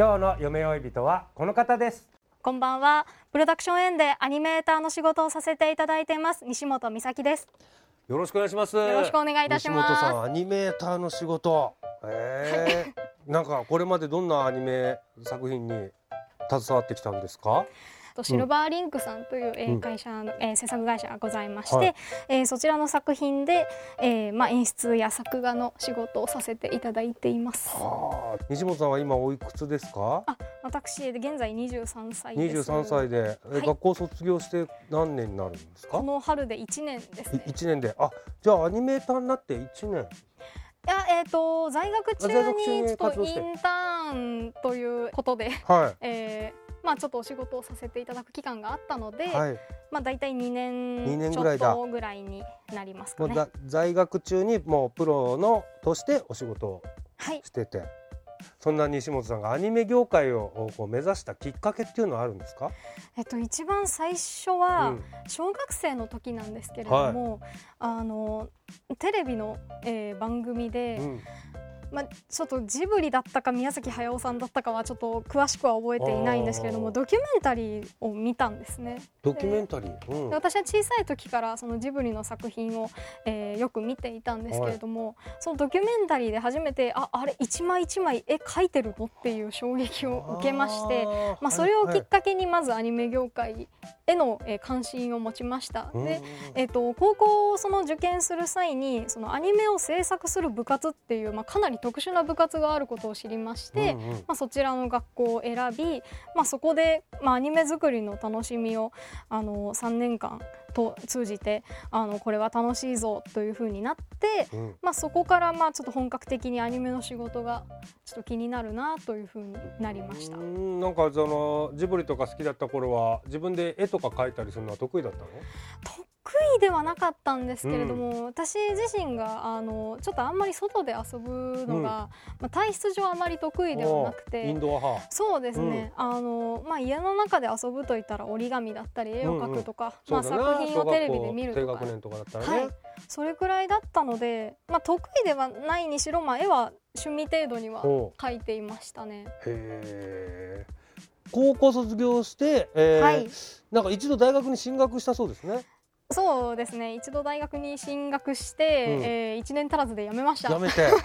今日の夢追い人はこの方です。こんばんは。プロダクションエンでアニメーターの仕事をさせていただいています。西本美咲です。よろしくお願いします。よろしくお願いいたします。西本さんアニメーターの仕事。えー。なんかこれまでどんなアニメ作品に携わってきたんですか？とシルバーリンクさんという、えー会社の、えー制作会社がございまして、はい。えーそちらの作品で、えーまあ演出や作画の仕事をさせていただいています。西本さんは今おいくつですか？あ、私現在23歳です。23歳で、えはい。学校卒業して何年になるんですか？この春で1年ですね。1年で。あじゃあアニメーターになって1年。いやえっ、と在学中在学中ににちょっとインターンということで、はえーまあちょっとお仕事をさせていただく期間があったので、いはい。まあ大体2年ちょぐらいだ。っとぐらいになりますかね。在学中にもうプロのとしてお仕事をはい。してて。そんな西本さんがアニメ業界をこう目指したきっかけっていうのはあるんですか、えっと一番最初はうん。小学生の時なんですけれども、あのテレビの、えー番組で、うんまあちょっとジブリだったか宮崎駿さんだったかはちょっと詳しくは覚えていないんですけれども、ドキュメンタリーを見たんですね。ドキュメンタリー、うん。で私は小さい時からそのジブリの作品を、えーよく見ていたんですけれども、そのドキュメンタリーで初めてああれ一枚一枚絵描いてるのっていう衝撃を受けましてまあ、それをきっはいかけにまずアニメ業界への、えー関心を持ちました。はいでえっと高校をその受験する際にそのアニメを制作する部活っていう、まあ、かなり特殊な部活があることを知りまして、うんうん。まあ、そちらの学校を選び、まあ、そこで、まあ、アニメ作りの楽しみをあの3年間と通じてあのこれは楽しいぞというふうになって、うん。まあ、そこからまあちょっと本格的にアニメの仕事がちょっと気になるなというふうになりました。う。ん。なんかそのジブリとか好きだった頃は自分で絵とか描いたりするのは得意だったの？得意ではなかったんですけれども、私自身があのちょっとあんまり外で遊ぶのが、うん。まあ、体質上あまり得意ではなくて。ドア派。そうですね、あのまあ、家の中で遊ぶといったら折り紙だったり絵を描くとか、まあ、そうだな。作品をテレビで見るとか。小学校低学年とかだったらね、はい、それくらいだったので、まあ、得意ではないにしろ、まあ、絵は趣味程度にはお描いていましたね。高校卒業して、えーはい。なんか一度大学に進学したそうですねそうですね。一度大学に進学して、うん。えー、1年足らずで辞めました。やめて。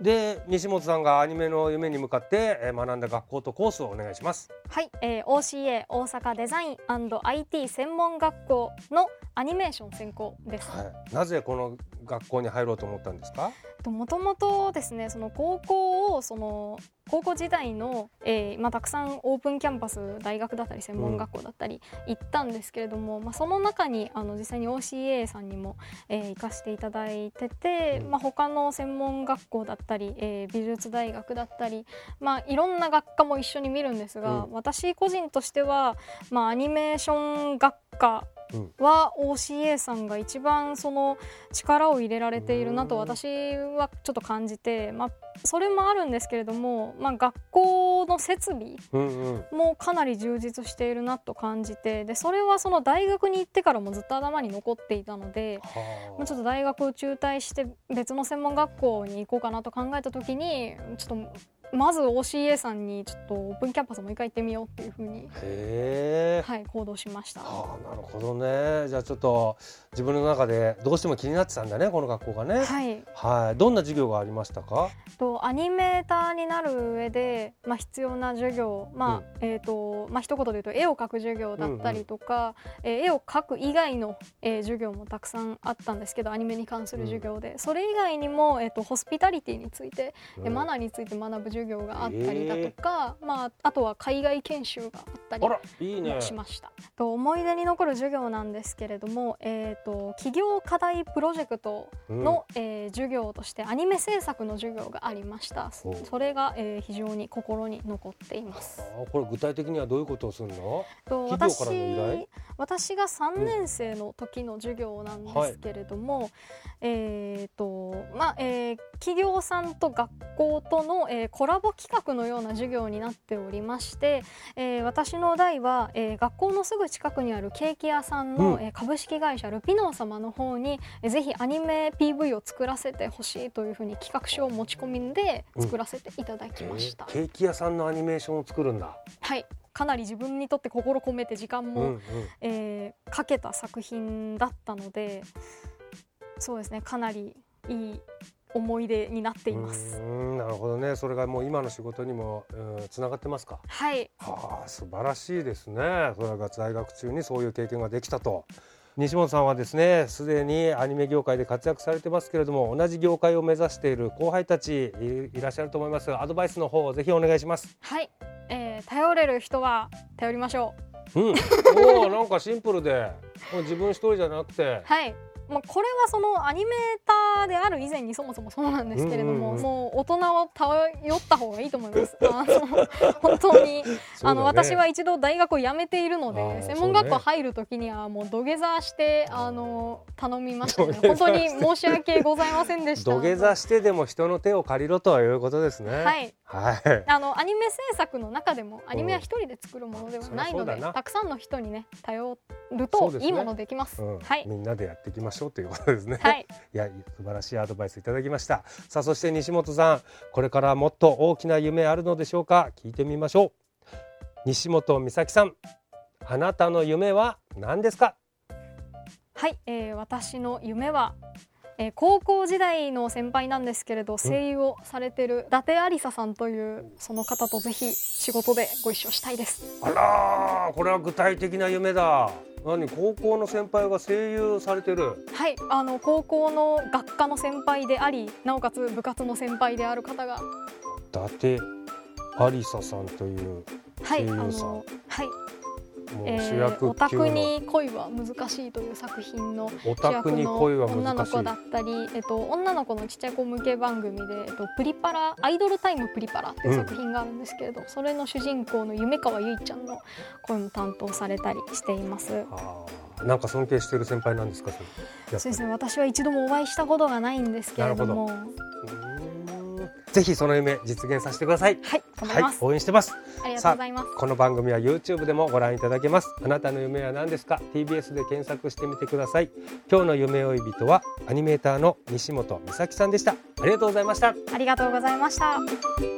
で西本さんがアニメの夢に向かってえー学んだ学校とコースをお願いします。はい、えー、OCA 大阪デザイン &IT 専門学校のアニメーション専攻です。はい、なぜこの学校に入ろうと思ったんですか？もともとですねその高校をその高校時代の、えーまあ、たくさんオープンキャンパス大学だったり専門学校だったり行ったんですけれども、まあ、その中にあの実際に OCA さんにも、えー行かせていただいてて、うん。まあ、他の専門学校だったり、えー美術大学だったり、まあ、いろんな学科も一緒に見るんですが、うん。私個人としては、まあ、アニメーション学科うんは OCA さんが一番その力を入れられているなと私はちょっと感じて、まあ、それもあるんですけれども、まあ、学校の設備もかなり充実しているなと感じてでそれはその大学に行ってからもずっと頭に残っていたので。はまあ、ちょっと大学を中退して別の専門学校に行こうかなと考えた時にちょっとまず OCA さんにちょっとオープンキャンパスもう一回行ってみようっていうふうに、はい、行動しました。はあなるほどね。じゃあちょっと自分の中でどうしても気になってたんだねこの学校がね。はい、はい。どんな授業がありましたか？とアニメーターになる上で、まあ、必要な授業、まあえーとまあ一言で言うと絵を描く授業だったりとか、えー絵を描く以外の、えー授業もたくさんあったんですけどアニメに関する授業で、それ以外にも、えー、とホスピタリティについて、えーマナーについて学ぶ授業があったりだとか、まあ、あとは海外研修があったりしました。と思い出に残る授業なんですけれども、えー、と企業課題プロジェクトの、えー授業としてアニメ制作の授業がありました。それが、えー非常に心に残っています。あこれ具体的にはどういうことをするの？と私私が3年生の時の授業なんですけれども、えーとまあえー企業さんと学校との、えーコラボ企画のような授業になっておりまして、えー私の代は、えー学校のすぐ近くにあるケーキ屋さんの、うん。えー株式会社ルピノー様の方に、えーぜひアニメ PV を作らせてほしいというふうに企画書を持ち込みで作らせていただきました。ケーキ屋さんのアニメーションを作るんだ。はい。かなり自分にとって心込めて時間も、うんうん。えーかけた作品だったのでそうですね。かなりいい思い出になっています。うーんなるほどね。それがもう今の仕事にもつながってますか？はい。はあ素晴らしいですね。それが在学中にそういう経験ができたと。西本さんはですねすでにアニメ業界で活躍されてますけれども同じ業界を目指している後輩たちいいらっしゃると思います。アドバイスの方をぜひお願いします。はい、えー頼れる人は頼りましょう。うん。おおなんかシンプルで。もう自分一人じゃなくて。はいまあ、これはそのアニメーターである以前にそもそもそうなんですけれども、もう大人を頼った方がいいと思います。あの本当に、あの私は一度大学を辞めているので専門学校入る時にはもう土下座してあの頼みましたね。本当に申し訳ございませんでした。土下座してでも人の手を借りろということですね。はい。はい。あのアニメ制作の中でもアニメは一人で作るものではないので、たくさんの人にね頼るといいものできます。うん。はい。みんなでやっていきましょうということですね。はい、いや素晴らしいアドバイスいただきました。さあそして西本さんこれからもっと大きな夢あるのでしょうか？聞いてみましょう。西本美咲さんあなたの夢は何ですか？はい、えー私の夢は、えー高校時代の先輩なんですけれど声優をされてる伊達ありささんというその方とぜひ仕事でご一緒したいです。あらーこれは具体的な夢だ何高校の先輩が声優されてる。はい、あの高校の学科の先輩でありなおかつ部活の先輩である方が。伊達ありささんという声優さん。のはい、もうえー、主役オタクに恋は難しいという作品の主役の女の子だったり、えっと、女の子のちっちゃい子向け番組で、えっと、プリパラアイドルタイムプリパラっていう作品があるんですけれど、それの主人公の夢川由依ちゃんの声も担当されたりしています。なんか尊敬している先輩なんですかそうですね。私は一度もお会いしたことがないんですけれども。うーんぜひその夢実現させてください。はいはい応援してます。ありがとうございます。この番組は YouTube でもご覧いただけます。あなたの夢は何ですか？TBS で検索してみてください。今日の夢追い人はアニメーターの西本美咲さんでした。ありがとうございました。ありがとうございました